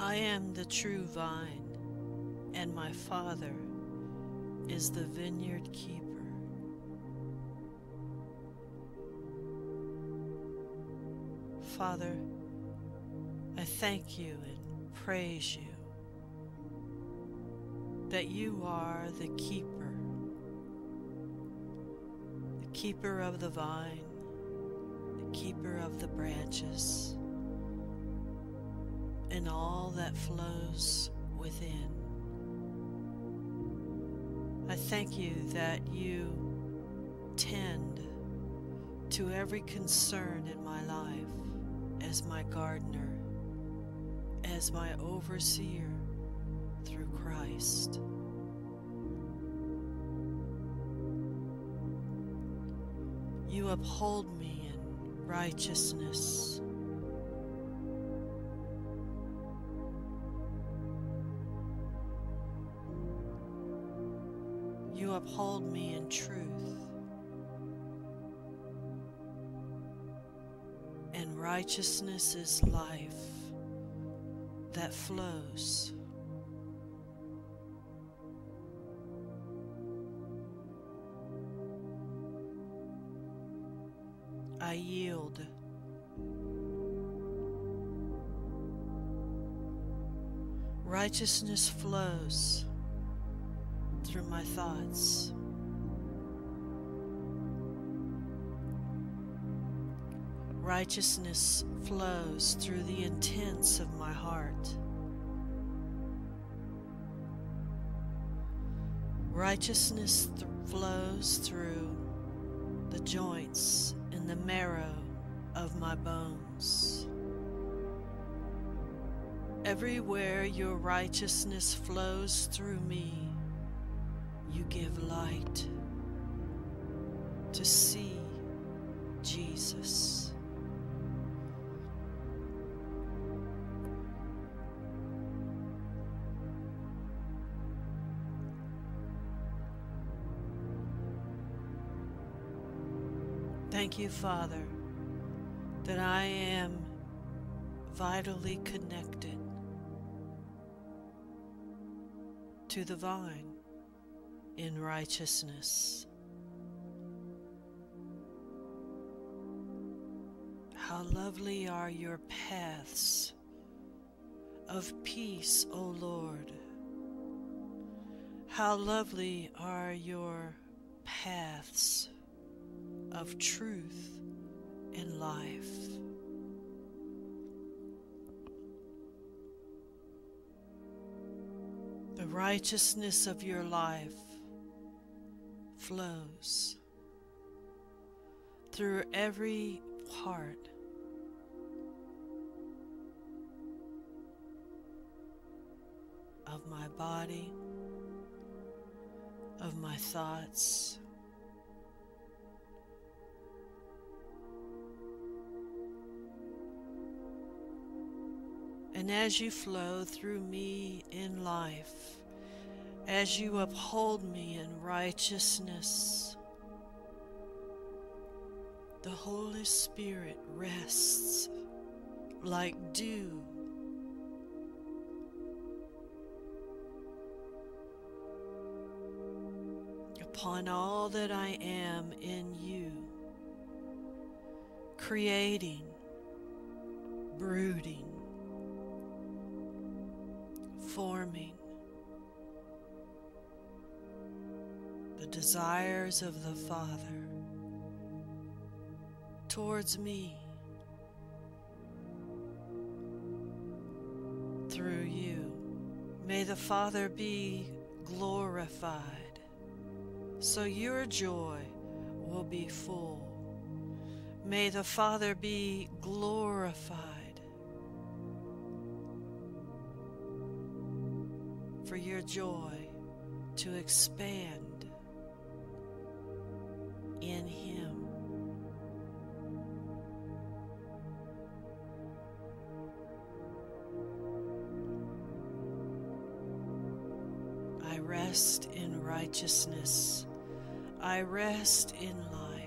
I am the true vine, and my Father is the vineyard keeper. Father, I thank you and praise you that you are the keeper, the keeper of the vine, the keeper of the branches, and all that flows within. I thank you that you tend to every concern in my life as my gardener, as my overseer through Christ. You uphold me in righteousness. You uphold me in truth. And righteousness is life that flows. I yield. Righteousness flows through my thoughts. Righteousness flows through the intents of my heart. Righteousness th- flows through the joints and the marrow of my bones. Everywhere your righteousness flows through me, to see Jesus. Thank you, Father, that I am vitally connected to the vine in righteousness. How lovely are your paths of peace, O Lord. How lovely are your paths of truth and life. The righteousness of your life flows through every part my body, of my thoughts. And as you flow through me in life, as you uphold me in righteousness, the Holy Spirit rests like dew upon all that I am in you, creating, brooding, forming the desires of the Father towards me through you. May the Father be glorified so your joy will be full. May the Father be glorified for your joy to expand in Him. I rest in righteousness. I rest in life.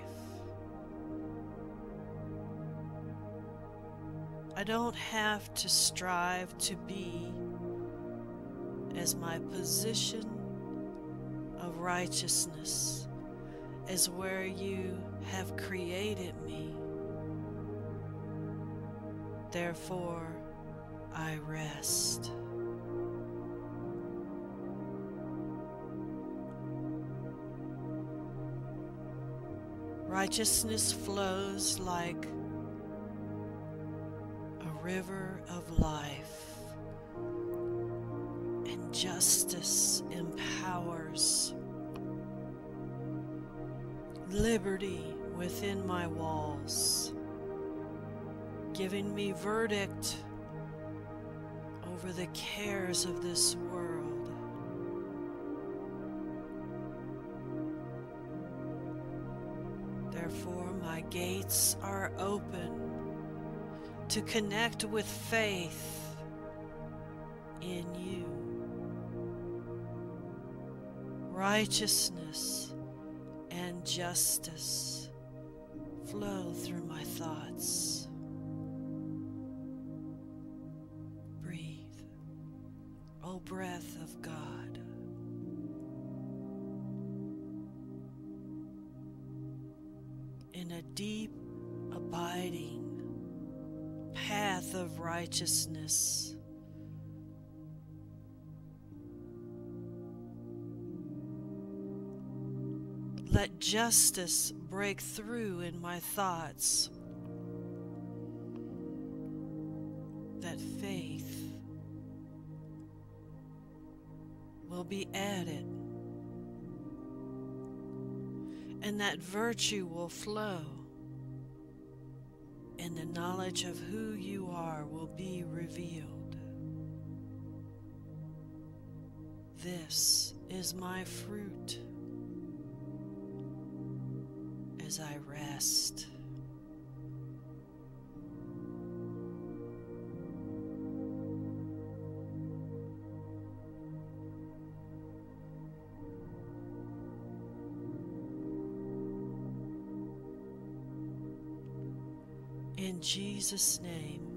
I don't have to strive to be as my position of righteousness as where you have created me. Therefore, I rest. Righteousness flows like a river of life, and justice empowers liberty within my walls, giving me verdict over the cares of this world. Therefore, my gates are open to connect with faith in you. Righteousness and justice flow through my thoughts. Breathe, O breath of God. Deep, abiding path of righteousness. Let justice break through in my thoughts. That faith will be added, and that virtue will flow, and the knowledge of who you are will be revealed. This is my fruit as I rest. In Jesus' name.